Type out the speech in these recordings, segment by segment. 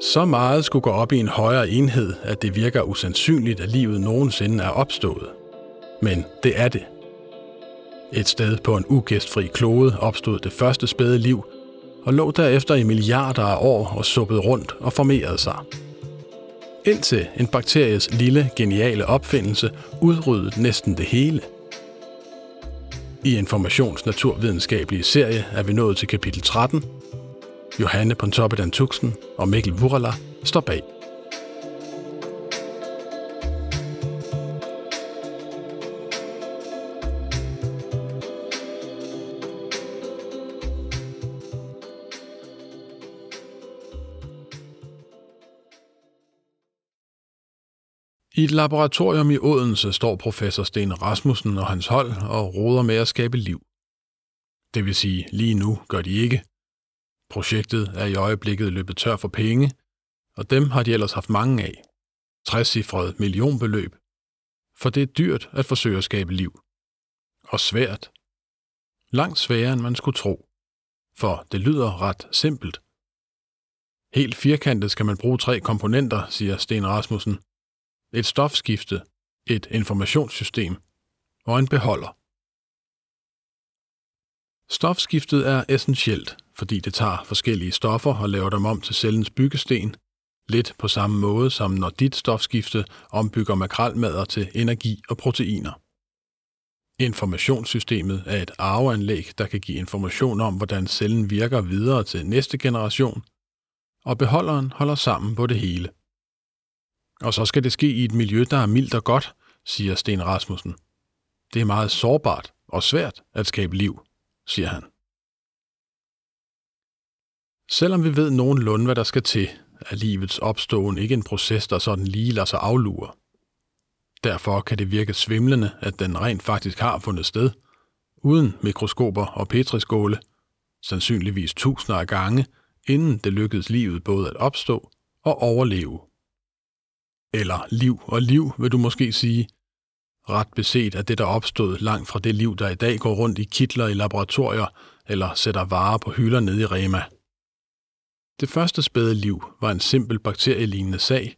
Så meget skulle gå op i en højere enhed, at det virker usandsynligt, at livet nogensinde er opstået. Men det er det. Et sted på en ugæstfri klode opstod det første spæde liv, og lå derefter i milliarder af år og suppede rundt og formerede sig. Indtil en bakteries lille, geniale opfindelse udryddede næsten det hele. I informationsnaturvidenskabelige serie er vi nået til kapitel 13. Johanne Pontoppidan Tuxen og Mikkel Vurala står bag. I et laboratorium i Odense står professor Sten Rasmussen og hans hold og roder med at skabe liv. Det vil sige, lige nu gør de ikke. Projektet er i øjeblikket løbet tør for penge, og dem har de ellers haft mange af. 60 millionbeløb. For det er dyrt at forsøge at skabe liv. Og svært. Langt sværere, end man skulle tro. For det lyder ret simpelt. Helt firkantet skal man bruge tre komponenter, siger Sten Rasmussen – et stofskifte, et informationssystem og en beholder. Stofskiftet er essentielt, fordi det tager forskellige stoffer og laver dem om til cellens byggesten, lidt på samme måde som når dit stofskifte ombygger makralmader til energi og proteiner. Informationssystemet er et arveanlæg, der kan give information om, hvordan cellen virker videre til næste generation, og beholderen holder sammen på det hele. Og så skal det ske i et miljø, der er mildt og godt, siger Sten Rasmussen. Det er meget sårbart og svært at skabe liv, siger han. Selvom vi ved nogenlunde, hvad der skal til, er livets opståen ikke en proces, der sådan lige lader sig aflure. Derfor kan det virke svimlende, at den rent faktisk har fundet sted, uden mikroskoper og petriskåle, sandsynligvis tusinder af gange, inden det lykkedes livet både at opstå og overleve eller liv og liv, vil du måske sige. Ret beset er det, der opstod langt fra det liv, der i dag går rundt i kitler i laboratorier eller sætter varer på hylder nede i Rema. Det første spæde liv var en simpel bakterielignende sag,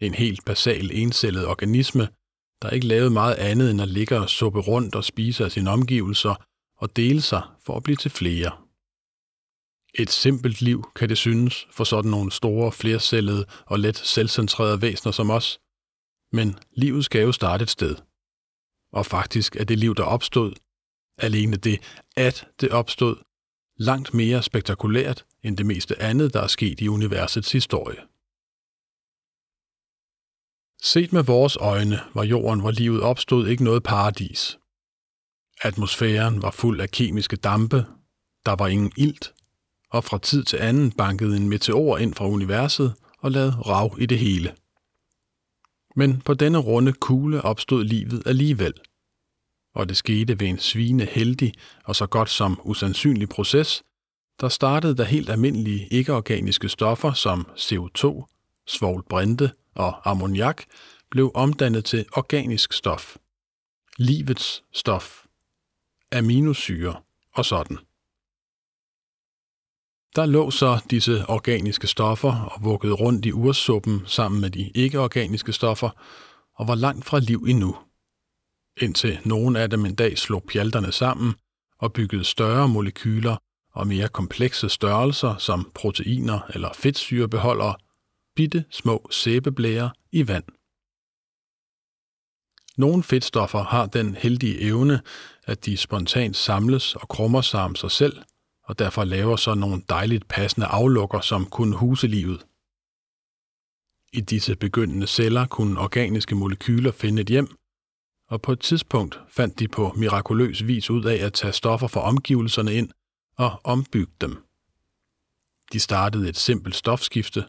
en helt basal encellet organisme, der ikke lavede meget andet end at ligge og suppe rundt og spise af sine omgivelser og dele sig for at blive til flere. Et simpelt liv, kan det synes, for sådan nogle store, flercellede og let selvcentrerede væsener som os. Men livet skal jo starte et sted. Og faktisk er det liv, der opstod, alene det, at det opstod, langt mere spektakulært end det meste andet, der er sket i universets historie. Set med vores øjne var jorden, hvor livet opstod, ikke noget paradis. Atmosfæren var fuld af kemiske dampe, der var ingen ilt, og fra tid til anden bankede en meteor ind fra universet og lavede rav i det hele. Men på denne runde kugle opstod livet alligevel. Og det skete ved en svine heldig og så godt som usandsynlig proces, der startede der helt almindelige ikke-organiske stoffer som CO2, svovlbrinte og ammoniak blev omdannet til organisk stof. Livets stof. Aminosyre og sådan. Der lå så disse organiske stoffer og vuggede rundt i ursuppen sammen med de ikke-organiske stoffer og var langt fra liv endnu. Indtil nogen af dem en dag slog pjalterne sammen og byggede større molekyler og mere komplekse størrelser som proteiner eller fedtsyrebeholdere, bitte små sæbeblære i vand. Nogle fedtstoffer har den heldige evne, at de spontant samles og krummer sig om sig selv – og derfor laver så nogle dejligt passende aflukker, som kunne huse livet. I disse begyndende celler kunne organiske molekyler finde et hjem, og på et tidspunkt fandt de på mirakuløs vis ud af at tage stoffer fra omgivelserne ind og ombygge dem. De startede et simpelt stofskifte,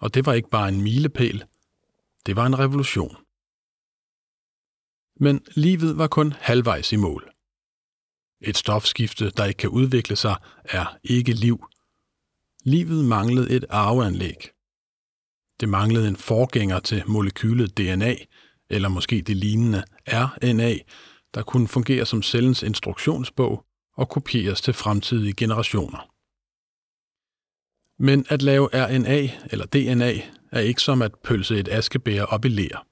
og det var ikke bare en milepæl, det var en revolution. Men livet var kun halvvejs i mål. Et stofskifte, der ikke kan udvikle sig, er ikke liv. Livet manglede et arveanlæg. Det manglede en forgænger til molekylet DNA, eller måske det lignende RNA, der kunne fungere som cellens instruktionsbog og kopieres til fremtidige generationer. Men at lave RNA eller DNA er ikke som at pølse et askebær op i ler.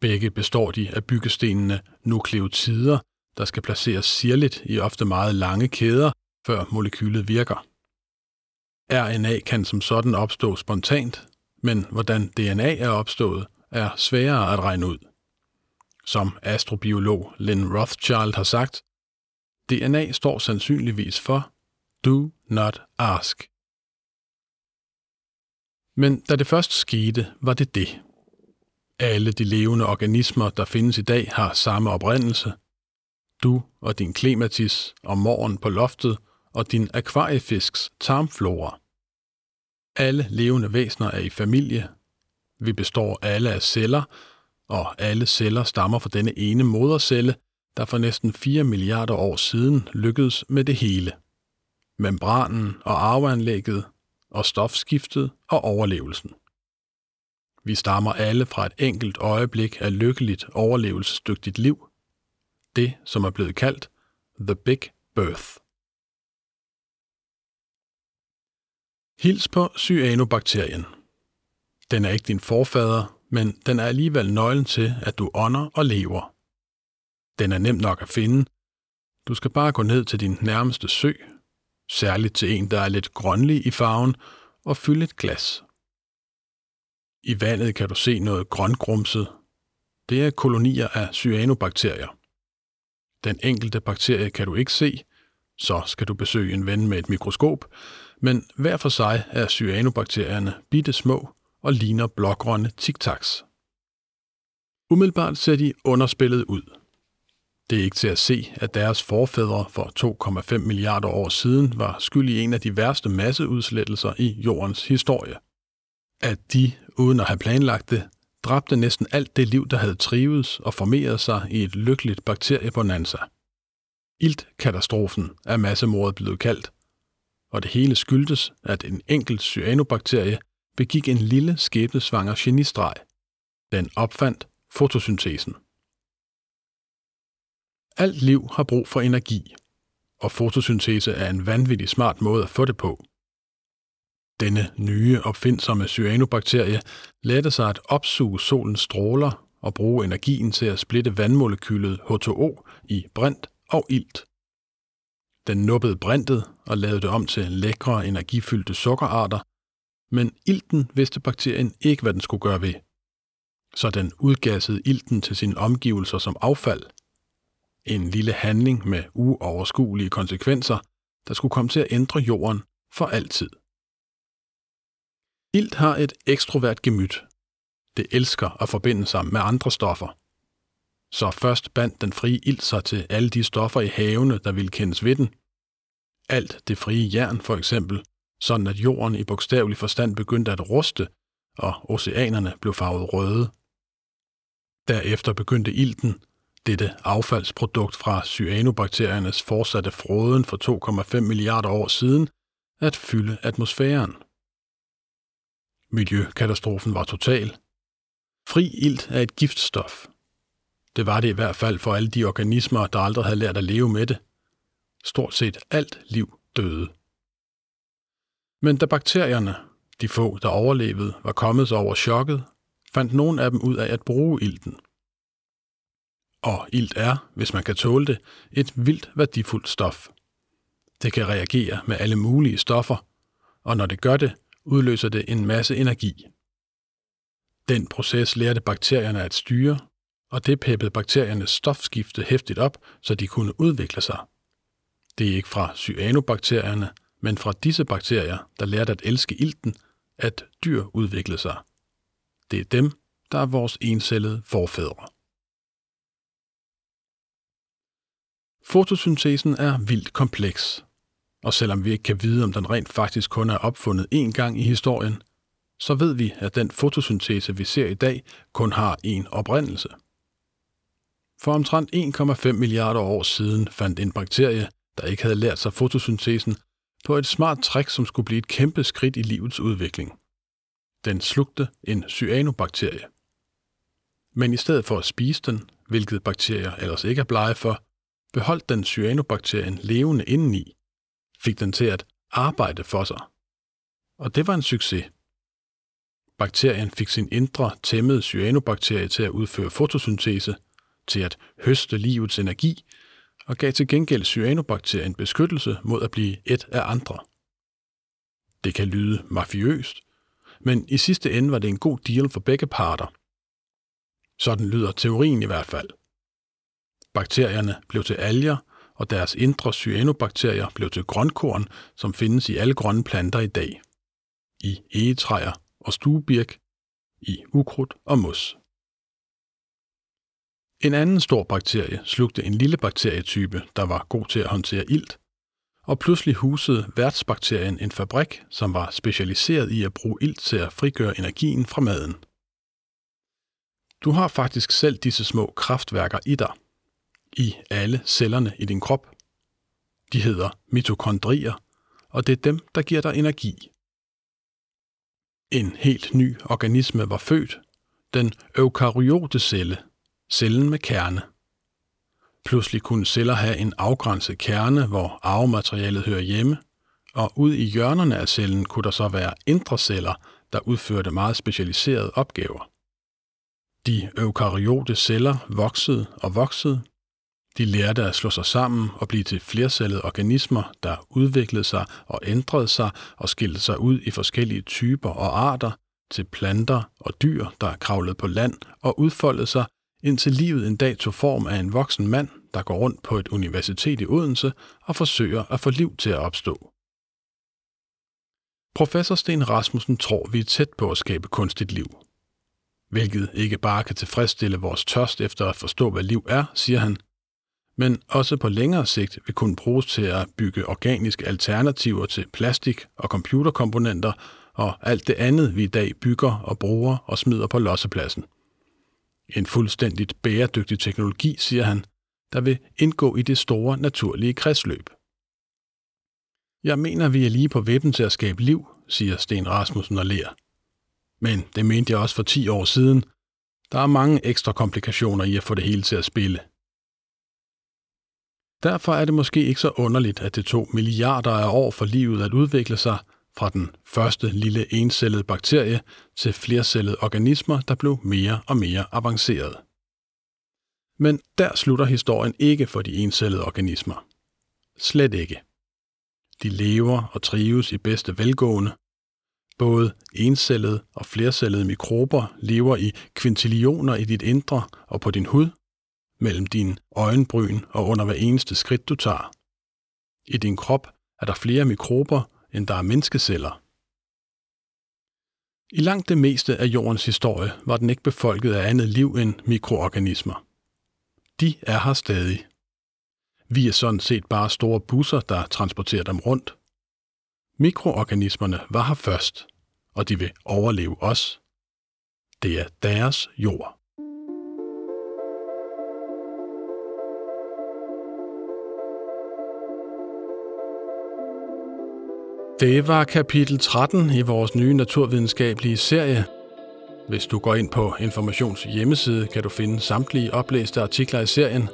Begge består de af byggestenene nukleotider, der skal placeres sirligt i ofte meget lange kæder, før molekylet virker. RNA kan som sådan opstå spontant, men hvordan DNA er opstået, er sværere at regne ud. Som astrobiolog Lynn Rothschild har sagt, DNA står sandsynligvis for Do not ask. Men da det først skete, var det det. Alle de levende organismer, der findes i dag, har samme oprindelse. Du og din klematis og morgen på loftet og din akvariefisks tarmflora. Alle levende væsener er i familie. Vi består alle af celler, og alle celler stammer fra denne ene modercelle, der for næsten 4 milliarder år siden lykkedes med det hele. Membranen og arveanlægget og stofskiftet og overlevelsen. Vi stammer alle fra et enkelt øjeblik af lykkeligt overlevelsesdygtigt liv. Det, som er blevet kaldt The Big Birth. Hils på cyanobakterien. Den er ikke din forfader, men den er alligevel nøglen til, at du ånder og lever. Den er nem nok at finde. Du skal bare gå ned til din nærmeste sø, særligt til en, der er lidt grønlig i farven, og fylde et glas. I vandet kan du se noget grøngrumset. Det er kolonier af cyanobakterier. Den enkelte bakterie kan du ikke se, så skal du besøge en ven med et mikroskop, men hver for sig er cyanobakterierne bitte små og ligner blågrønne tic-tacs. Umiddelbart ser de underspillet ud. Det er ikke til at se, at deres forfædre for 2,5 milliarder år siden var skyld i en af de værste masseudslettelser i jordens historie. At de, uden at have planlagt det, dræbte næsten alt det liv, der havde trives og formeret sig i et lykkeligt bakteriebonanza. Iltkatastrofen er massemordet blevet kaldt, og det hele skyldtes, at en enkelt cyanobakterie begik en lille skæbnesvanger genistreg. Den opfandt fotosyntesen. Alt liv har brug for energi, og fotosyntese er en vanvittig smart måde at få det på. Denne nye opfindsomme cyanobakterie lader sig at opsuge solens stråler og bruge energien til at splitte vandmolekylet H2O i brint og ilt. Den nuppede brintet og lavede det om til lækre, energifyldte sukkerarter, men ilten vidste bakterien ikke, hvad den skulle gøre ved. Så den udgassede ilten til sine omgivelser som affald. En lille handling med uoverskuelige konsekvenser, der skulle komme til at ændre jorden for altid. Ilt har et ekstrovert gemyt. Det elsker at forbinde sig med andre stoffer. Så først bandt den frie ild sig til alle de stoffer i havene, der ville kendes ved den. Alt det frie jern for eksempel, sådan at jorden i bogstavelig forstand begyndte at ruste, og oceanerne blev farvet røde. Derefter begyndte ilten, dette affaldsprodukt fra cyanobakteriernes fortsatte froden for 2,5 milliarder år siden, at fylde atmosfæren. Miljøkatastrofen var total. Fri ilt er et giftstof. Det var det i hvert fald for alle de organismer, der aldrig havde lært at leve med det. Stort set alt liv døde. Men da bakterierne, de få, der overlevede, var kommet sig over chokket, fandt nogen af dem ud af at bruge ilten. Og ilt er, hvis man kan tåle det, et vildt værdifuldt stof. Det kan reagere med alle mulige stoffer, og når det gør det, udløser det en masse energi. Den proces lærte bakterierne at styre, og det peppede bakteriernes stofskifte hæftigt op, så de kunne udvikle sig. Det er ikke fra cyanobakterierne, men fra disse bakterier, der lærte at elske ilten, at dyr udviklede sig. Det er dem, der er vores encellede forfædre. Fotosyntesen er vildt kompleks, og selvom vi ikke kan vide, om den rent faktisk kun er opfundet én gang i historien, så ved vi, at den fotosyntese, vi ser i dag, kun har én oprindelse. For omtrent 1,5 milliarder år siden fandt en bakterie, der ikke havde lært sig fotosyntesen, på et smart trick, som skulle blive et kæmpe skridt i livets udvikling. Den slugte en cyanobakterie. Men i stedet for at spise den, hvilket bakterier ellers ikke er blege for, beholdt den cyanobakterien levende indeni, fik den til at arbejde for sig. Og det var en succes. Bakterien fik sin indre tæmmede cyanobakterie til at udføre fotosyntese, til at høste livets energi, og gav til gengæld cyanobakterien beskyttelse mod at blive et af andre. Det kan lyde mafiøst, men i sidste ende var det en god deal for begge parter. Sådan lyder teorien i hvert fald. Bakterierne blev til alger, og deres indre cyanobakterier blev til grønkorn, som findes i alle grønne planter i dag. I egetræer og stuebirk, i ukrudt og mos. En anden stor bakterie slugte en lille bakterietype, der var god til at håndtere ilt, og pludselig husede værtsbakterien en fabrik, som var specialiseret i at bruge ilt til at frigøre energien fra maden. Du har faktisk selv disse små kraftværker i dig, i alle cellerne i din krop. De hedder mitokondrier, og det er dem, der giver dig energi. En helt ny organisme var født, den eukaryote celle, cellen med kerne. Pludselig kunne celler have en afgrænset kerne, hvor arvematerialet hører hjemme, og ud i hjørnerne af cellen kunne der så være indre celler, der udførte meget specialiserede opgaver. De eukaryote celler voksede og voksede. De lærte at slå sig sammen og blive til flercellede organismer, der udviklede sig og ændrede sig og skilte sig ud i forskellige typer og arter, til planter og dyr, der kravlede på land og udfoldede sig indtil livet en dag tog form af en voksen mand, der går rundt på et universitet i Odense og forsøger at få liv til at opstå. Professor Sten Rasmussen tror, vi er tæt på at skabe kunstigt liv. Hvilket ikke bare kan tilfredsstille vores tørst efter at forstå, hvad liv er, siger han, men også på længere sigt vil kunne bruges til at bygge organiske alternativer til plastik og computerkomponenter og alt det andet, vi i dag bygger og bruger og smider på lossepladsen. En fuldstændigt bæredygtig teknologi, siger han, der vil indgå i det store naturlige kredsløb. Jeg mener, vi er lige på vippen til at skabe liv, siger Sten Rasmussen og ler. Men det mente jeg også for 10 år siden. Der er mange ekstra komplikationer i at få det hele til at spille. Derfor er det måske ikke så underligt, at det tog milliarder af år for livet at udvikle sig, fra den første lille encellede bakterie til flercellede organismer, der blev mere og mere avancerede. Men der slutter historien ikke for de encellede organismer. Slet ikke. De lever og trives i bedste velgående. Både encellede og flercellede mikrober lever i kvintillioner i dit indre og på din hud, mellem din øjenbryn og under hver eneste skridt, du tager. I din krop er der flere mikrober, end der er menneskeceller. I langt det meste af jordens historie var den ikke befolket af andet liv end mikroorganismer. De er her stadig. Vi er sådan set bare store busser, der transporterer dem rundt. Mikroorganismerne var her først, og de vil overleve os. Det er deres jord. Det var kapitel 13 i vores nye naturvidenskabelige serie. Hvis du går ind på Informations hjemmeside, kan du finde samtlige oplæste artikler i serien.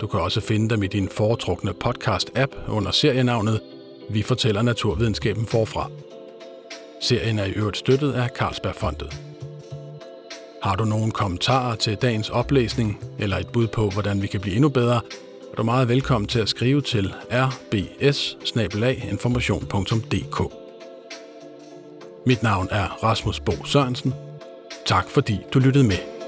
Du kan også finde dem i din foretrukne podcast-app under serienavnet Vi fortæller naturvidenskaben forfra. Serien er i øvrigt støttet af Carlsbergfondet. Har du nogle kommentarer til dagens oplæsning, eller et bud på, hvordan vi kan blive endnu bedre, er du meget velkommen til at skrive til rbs Mit navn er Rasmus Bo Sørensen. Tak fordi du lyttede med.